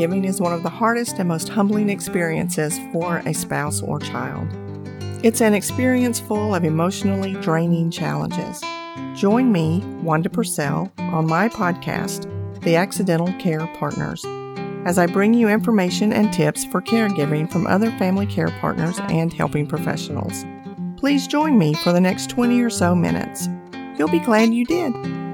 Caregiving is one of the hardest and most humbling experiences for a spouse or child. It's an experience full of emotionally draining challenges. Join me, Wanda Purcell, on my podcast, The Accidental Care Partners, as I bring you information and tips for caregiving from other family care partners and helping professionals. Please join me for the next 20 or so minutes. You'll be glad you did.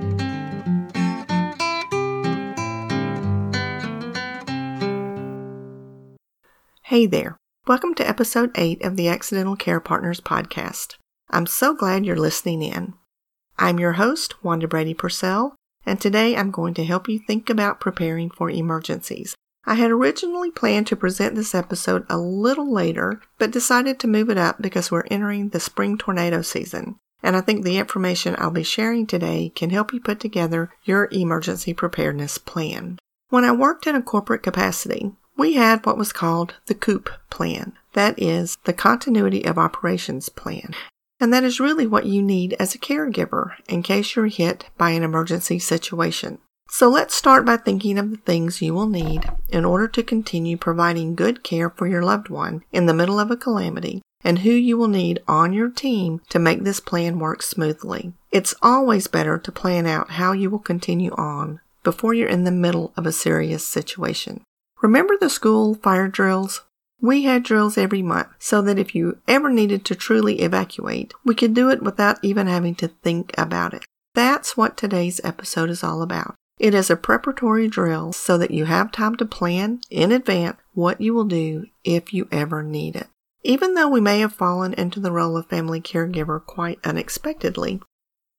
Hey there. Welcome to episode 8 of the Accidental Care Partners podcast. I'm so glad you're listening in. I'm your host, Wanda Brady Purcell, and today I'm going to help you think about preparing for emergencies. I had originally planned to present this episode a little later, but decided to move it up because we're entering the spring tornado season, and I think the information I'll be sharing today can help you put together your emergency preparedness plan. When I worked in a corporate capacity, we had what was called the COOP plan. That is the Continuity of Operations Plan. And that is really what you need as a caregiver in case you're hit by an emergency situation. So let's start by thinking of the things you will need in order to continue providing good care for your loved one in the middle of a calamity and who you will need on your team to make this plan work smoothly. It's always better to plan out how you will continue on before you're in the middle of a serious situation. Remember the school fire drills? We had drills every month so that if you ever needed to truly evacuate, we could do it without even having to think about it. That's what today's episode is all about. It is a preparatory drill so that you have time to plan in advance what you will do if you ever need it. Even though we may have fallen into the role of family caregiver quite unexpectedly,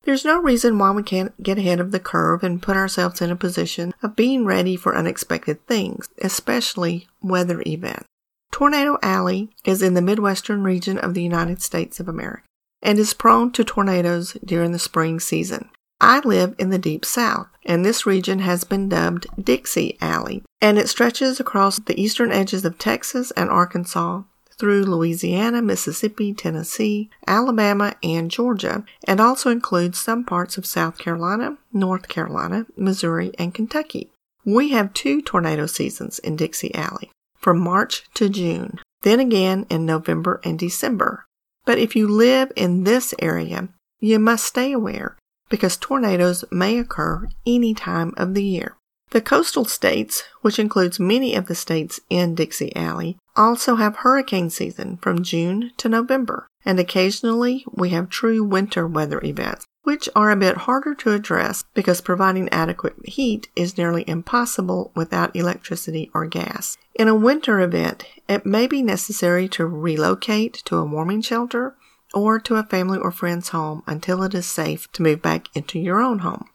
there's no reason why we can't get ahead of the curve and put ourselves in a position of being ready for unexpected things, especially weather events. Tornado Alley is in the Midwestern region of the United States of America and is prone to tornadoes during the spring season. I live in the deep south, and this region has been dubbed Dixie Alley, and it stretches across the eastern edges of Texas and Arkansas through Louisiana, Mississippi, Tennessee, Alabama, and Georgia, and also includes some parts of South Carolina, North Carolina, Missouri, and Kentucky. We have two tornado seasons in Dixie Alley, from March to June, then again in November and December. But if you live in this area, you must stay aware because tornadoes may occur any time of the year. The coastal states, which includes many of the states in Dixie Alley, also have hurricane season from June to November, and occasionally we have true winter weather events, which are a bit harder to address because providing adequate heat is nearly impossible without electricity or gas. In a winter event, it may be necessary to relocate to a warming shelter or to a family or friend's home until it is safe to move back into your own home.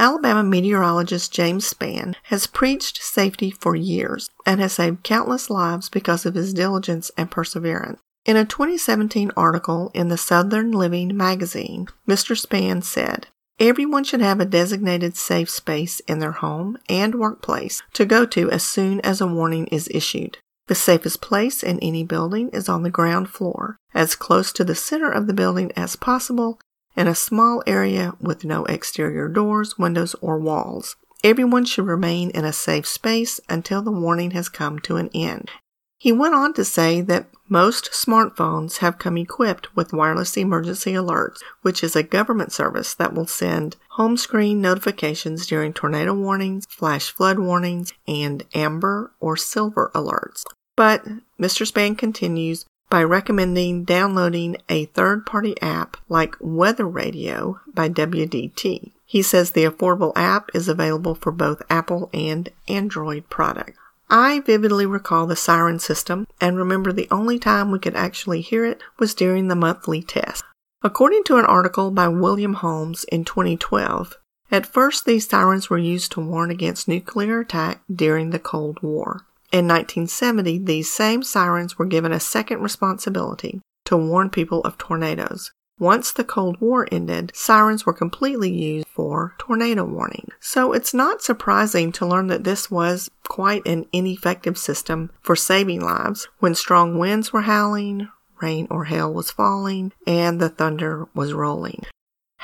Alabama meteorologist James Spann has preached safety for years and has saved countless lives because of his diligence and perseverance. In a 2017 article in the Southern Living magazine, Mr. Spann said, Everyone should have a designated safe space in their home and workplace to go to as soon as a warning is issued. The safest place in any building is on the ground floor, as close to the center of the building as possible, in a small area with no exterior doors, windows, or walls. Everyone should remain in a safe space until the warning has come to an end. He went on to say that most smartphones have come equipped with wireless emergency alerts, which is a government service that will send home screen notifications during tornado warnings, flash flood warnings, and amber or silver alerts. But Mr. Spann continues by recommending downloading a third party app like Weather Radio by WDT. He says the affordable app is available for both Apple and Android products. I vividly recall the siren system and remember the only time we could actually hear it was during the monthly test. According to an article by William Holmes in 2012, at first these sirens were used to warn against nuclear attack during the Cold War. In 1970, these same sirens were given a second responsibility to warn people of tornadoes. Once the Cold War ended, sirens were completely used for tornado warning. So it's not surprising to learn that this was quite an ineffective system for saving lives when strong winds were howling, rain or hail was falling, and the thunder was rolling.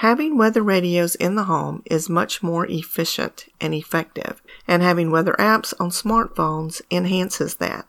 Having weather radios in the home is much more efficient and effective, and having weather apps on smartphones enhances that.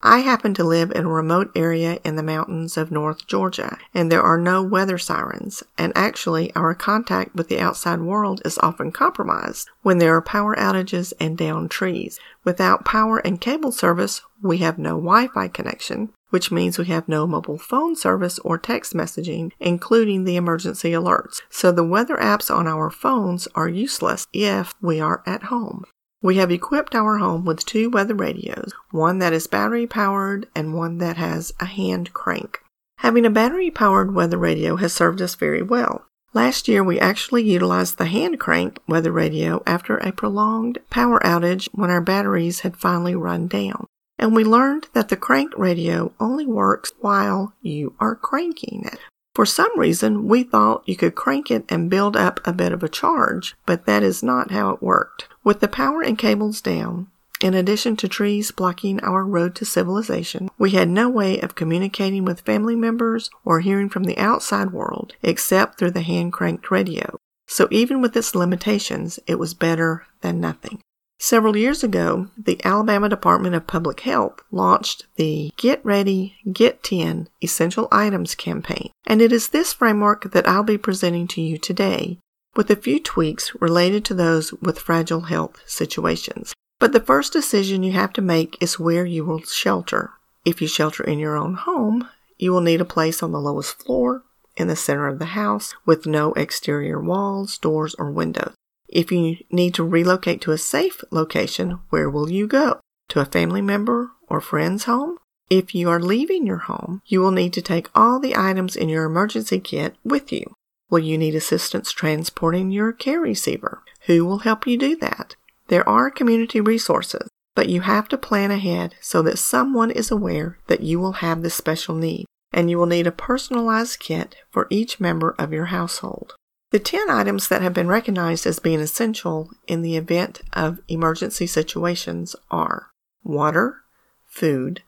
I happen to live in a remote area in the mountains of North Georgia, and there are no weather sirens, and actually our contact with the outside world is often compromised when there are power outages and downed trees. Without power and cable service, we have no Wi-Fi connection, which means we have no mobile phone service or text messaging, including the emergency alerts. So the weather apps on our phones are useless if we are at home. We have equipped our home with two weather radios, one that is battery powered and one that has a hand crank. Having a battery powered weather radio has served us very well. Last year, we actually utilized the hand crank weather radio after a prolonged power outage when our batteries had finally run down. And we learned that the crank radio only works while you are cranking it. For some reason, we thought you could crank it and build up a bit of a charge, but that is not how it worked. With the power and cables down, in addition to trees blocking our road to civilization, we had no way of communicating with family members or hearing from the outside world except through the hand cranked radio. So even with its limitations, it was better than nothing. Several years ago, the Alabama Department of Public Health launched the Get Ready, Get 10 Essential Items campaign, and it is this framework that I'll be presenting to you today with a few tweaks related to those with fragile health situations. But the first decision you have to make is where you will shelter. If you shelter in your own home, you will need a place on the lowest floor in the center of the house with no exterior walls, doors, or windows. If you need to relocate to a safe location, where will you go? To a family member or friend's home? If you are leaving your home, you will need to take all the items in your emergency kit with you. Will you need assistance transporting your care receiver? Who will help you do that? There are community resources, but you have to plan ahead so that someone is aware that you will have this special need, and you will need a personalized kit for each member of your household. The 10 items that have been recognized as being essential in the event of emergency situations are water, food,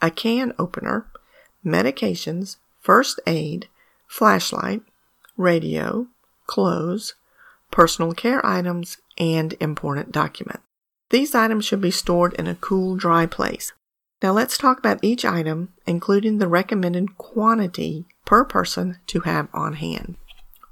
a can opener, medications, first aid, flashlight, radio, clothes, personal care items, and important documents. These items should be stored in a cool, dry place. Now let's talk about each item, including the recommended quantity per person to have on hand.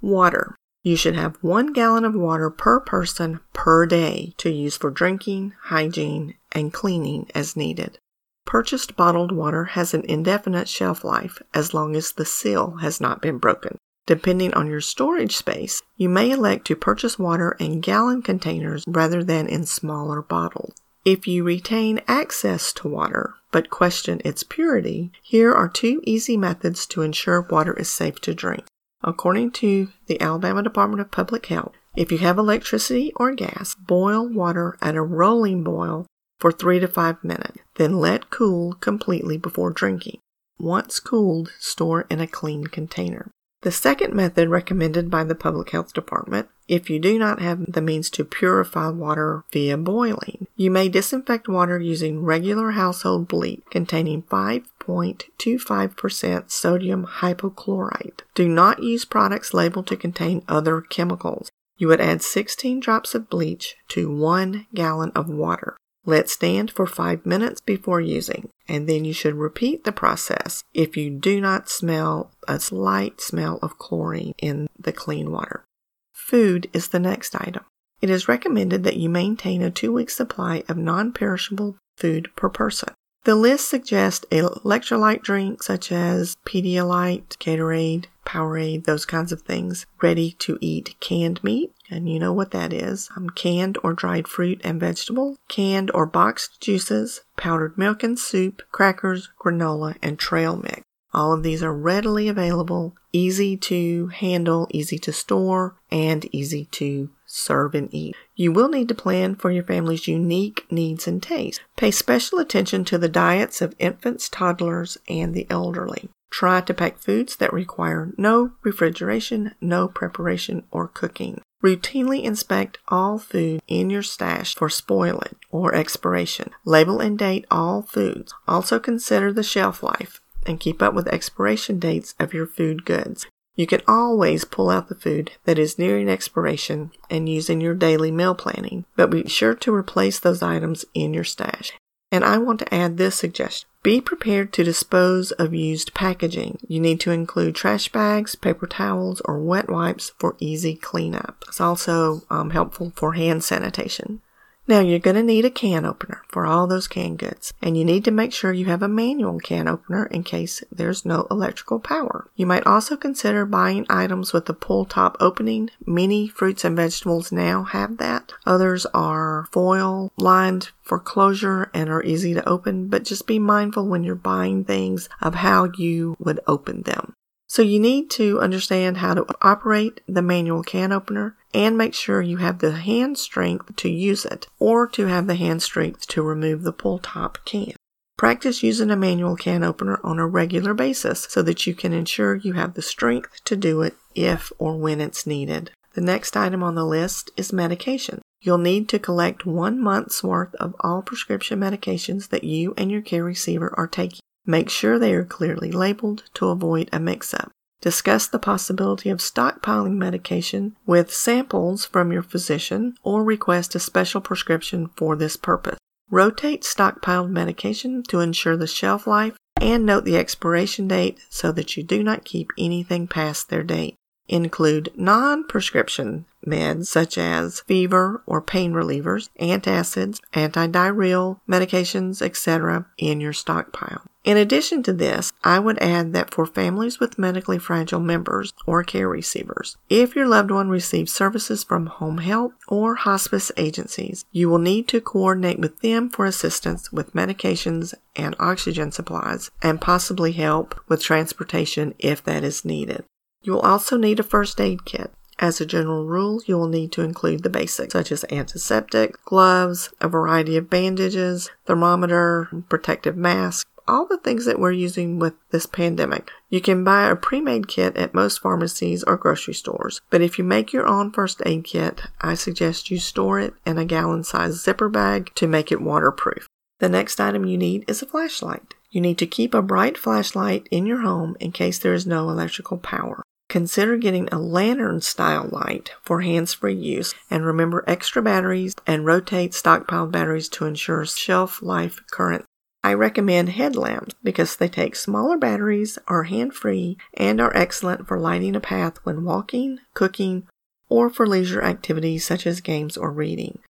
Water. You should have one gallon of water per person per day to use for drinking, hygiene, and cleaning as needed. Purchased bottled water has an indefinite shelf life as long as the seal has not been broken. Depending on your storage space, you may elect to purchase water in gallon containers rather than in smaller bottles. If you retain access to water but question its purity, here are two easy methods to ensure water is safe to drink. According to the Alabama Department of Public Health, if you have electricity or gas, boil water at a rolling boil for 3 to 5 minutes, then let cool completely before drinking. Once cooled, store in a clean container. The second method recommended by the Public Health Department, if you do not have the means to purify water via boiling, you may disinfect water using regular household bleach containing 5.25% sodium hypochlorite. Do not use products labeled to contain other chemicals. You would add 16 drops of bleach to 1 gallon of water. Let stand for 5 minutes before using, and then you should repeat the process if you do not smell a slight smell of chlorine in the clean water. Food is the next item. It is recommended that you maintain a two week supply of non perishable food per person. The list suggests electrolyte drinks such as Pedialyte, Gatorade, Powerade, those kinds of things, ready to eat canned meat, and you know what that is. Um, canned or dried fruit and vegetables, canned or boxed juices, powdered milk and soup, crackers, granola, and trail mix. All of these are readily available, easy to handle, easy to store, and easy to serve and eat. You will need to plan for your family's unique needs and tastes. Pay special attention to the diets of infants, toddlers, and the elderly. Try to pack foods that require no refrigeration, no preparation, or cooking. Routinely inspect all food in your stash for spoilage or expiration. Label and date all foods. Also consider the shelf life and keep up with expiration dates of your food goods. You can always pull out the food that is nearing expiration and use in your daily meal planning, but be sure to replace those items in your stash. And I want to add this suggestion. Be prepared to dispose of used packaging. You need to include trash bags, paper towels, or wet wipes for easy cleanup. It's also um, helpful for hand sanitation. Now you're going to need a can opener for all those canned goods, and you need to make sure you have a manual can opener in case there's no electrical power. You might also consider buying items with a pull top opening. Many fruits and vegetables now have that. Others are foil lined for closure and are easy to open, but just be mindful when you're buying things of how you would open them. So you need to understand how to operate the manual can opener and make sure you have the hand strength to use it or to have the hand strength to remove the pull top can. Practice using a manual can opener on a regular basis so that you can ensure you have the strength to do it if or when it's needed. The next item on the list is medication. You'll need to collect one month's worth of all prescription medications that you and your care receiver are taking. Make sure they are clearly labeled to avoid a mix up. Discuss the possibility of stockpiling medication with samples from your physician or request a special prescription for this purpose. Rotate stockpiled medication to ensure the shelf life and note the expiration date so that you do not keep anything past their date. Include non prescription meds such as fever or pain relievers, antacids, antidiarrheal medications, etc. in your stockpile. In addition to this, I would add that for families with medically fragile members or care receivers, if your loved one receives services from home health or hospice agencies, you will need to coordinate with them for assistance with medications and oxygen supplies and possibly help with transportation if that is needed. You will also need a first aid kit. As a general rule, you will need to include the basics such as antiseptic, gloves, a variety of bandages, thermometer, protective mask, all the things that we're using with this pandemic. You can buy a pre-made kit at most pharmacies or grocery stores, but if you make your own first aid kit, I suggest you store it in a gallon sized zipper bag to make it waterproof. The next item you need is a flashlight. You need to keep a bright flashlight in your home in case there is no electrical power. Consider getting a lantern style light for hands free use and remember extra batteries and rotate stockpiled batteries to ensure shelf life current I recommend headlamps because they take smaller batteries, are hand free, and are excellent for lighting a path when walking, cooking, or for leisure activities such as games or reading.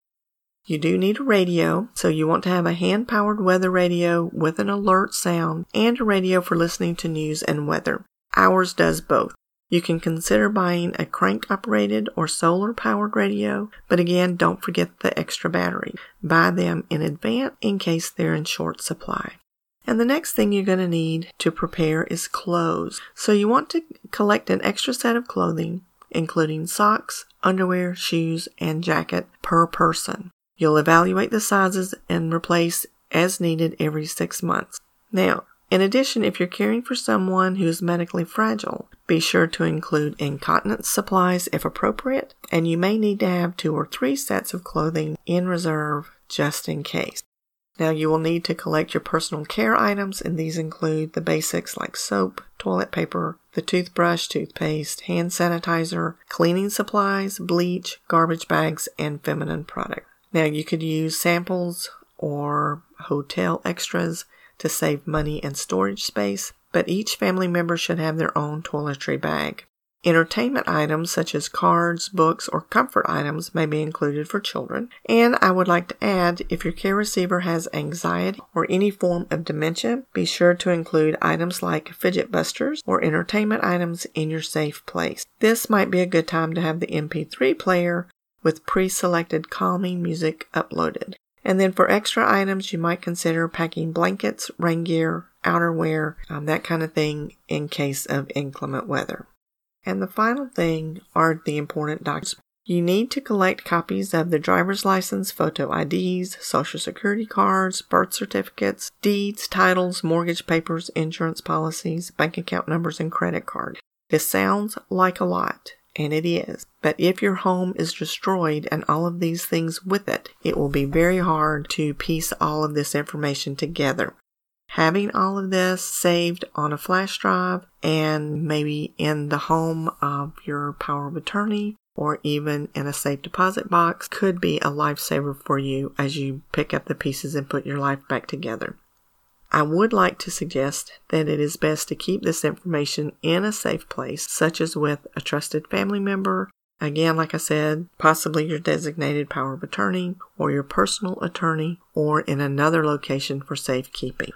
You do need a radio, so you want to have a hand powered weather radio with an alert sound and a radio for listening to news and weather. Ours does both. You can consider buying a crank operated or solar powered radio, but again, don't forget the extra battery. Buy them in advance in case they're in short supply. And the next thing you're going to need to prepare is clothes. So you want to collect an extra set of clothing, including socks, underwear, shoes, and jacket per person. You'll evaluate the sizes and replace as needed every six months. Now, in addition, if you're caring for someone who is medically fragile, be sure to include incontinence supplies if appropriate, and you may need to have two or three sets of clothing in reserve just in case. Now, you will need to collect your personal care items, and these include the basics like soap, toilet paper, the toothbrush, toothpaste, hand sanitizer, cleaning supplies, bleach, garbage bags, and feminine products. Now, you could use samples or hotel extras to save money and storage space, but each family member should have their own toiletry bag. Entertainment items such as cards, books, or comfort items may be included for children. And I would like to add if your care receiver has anxiety or any form of dementia, be sure to include items like fidget busters or entertainment items in your safe place. This might be a good time to have the MP3 player with pre selected calming music uploaded. And then for extra items, you might consider packing blankets, rain gear, outerwear, um, that kind of thing in case of inclement weather. And the final thing are the important documents. You need to collect copies of the driver's license, photo IDs, social security cards, birth certificates, deeds, titles, mortgage papers, insurance policies, bank account numbers, and credit card. This sounds like a lot, and it is. But if your home is destroyed and all of these things with it, it will be very hard to piece all of this information together. Having all of this saved on a flash drive and maybe in the home of your power of attorney or even in a safe deposit box could be a lifesaver for you as you pick up the pieces and put your life back together. I would like to suggest that it is best to keep this information in a safe place, such as with a trusted family member. Again, like I said, possibly your designated power of attorney or your personal attorney or in another location for safekeeping.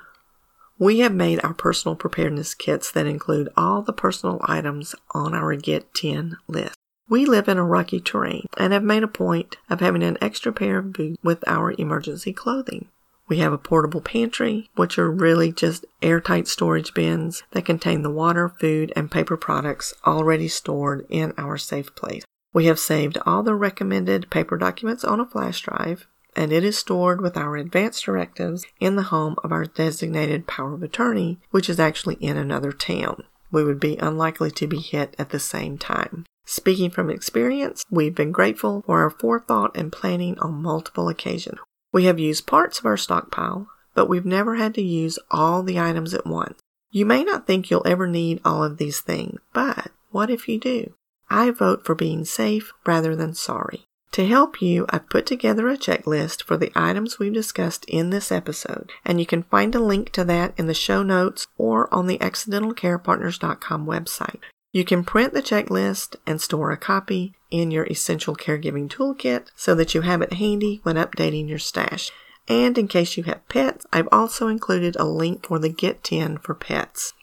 We have made our personal preparedness kits that include all the personal items on our Get 10 list. We live in a rocky terrain and have made a point of having an extra pair of boots with our emergency clothing. We have a portable pantry, which are really just airtight storage bins that contain the water, food, and paper products already stored in our safe place. We have saved all the recommended paper documents on a flash drive, and it is stored with our advance directives in the home of our designated power of attorney, which is actually in another town. We would be unlikely to be hit at the same time. Speaking from experience, we've been grateful for our forethought and planning on multiple occasions. We have used parts of our stockpile, but we've never had to use all the items at once. You may not think you'll ever need all of these things, but what if you do? I vote for being safe rather than sorry. To help you, I've put together a checklist for the items we've discussed in this episode, and you can find a link to that in the show notes or on the accidentalcarepartners.com website. You can print the checklist and store a copy in your Essential Caregiving Toolkit so that you have it handy when updating your stash. And in case you have pets, I've also included a link for the Get 10 for pets.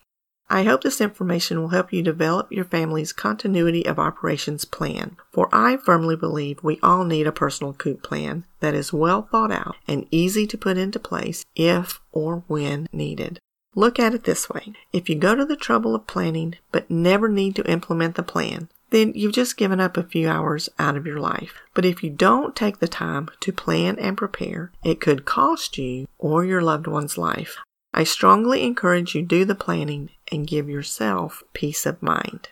I hope this information will help you develop your family's continuity of operations plan, for I firmly believe we all need a personal COOP plan that is well thought out and easy to put into place if or when needed. Look at it this way. If you go to the trouble of planning but never need to implement the plan, then you've just given up a few hours out of your life. But if you don't take the time to plan and prepare, it could cost you or your loved one's life. I strongly encourage you do the planning and give yourself peace of mind.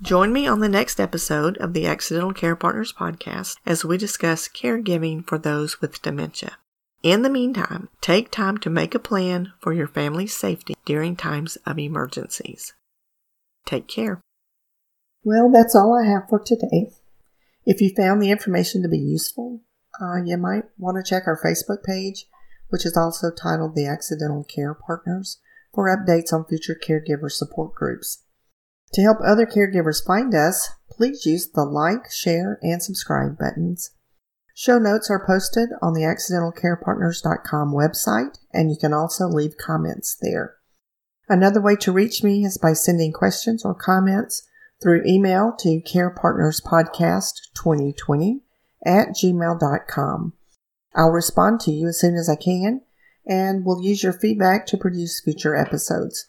Join me on the next episode of the Accidental Care Partners podcast as we discuss caregiving for those with dementia. In the meantime, take time to make a plan for your family's safety during times of emergencies. Take care. Well, that's all I have for today. If you found the information to be useful, uh, you might want to check our Facebook page, which is also titled The Accidental Care Partners, for updates on future caregiver support groups. To help other caregivers find us, please use the like, share, and subscribe buttons. Show notes are posted on the accidentalcarepartners.com website, and you can also leave comments there. Another way to reach me is by sending questions or comments through email to carepartnerspodcast2020 at gmail.com. I'll respond to you as soon as I can, and we'll use your feedback to produce future episodes.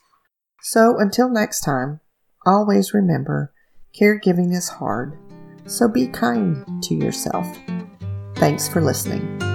So until next time, always remember caregiving is hard, so be kind to yourself. Thanks for listening.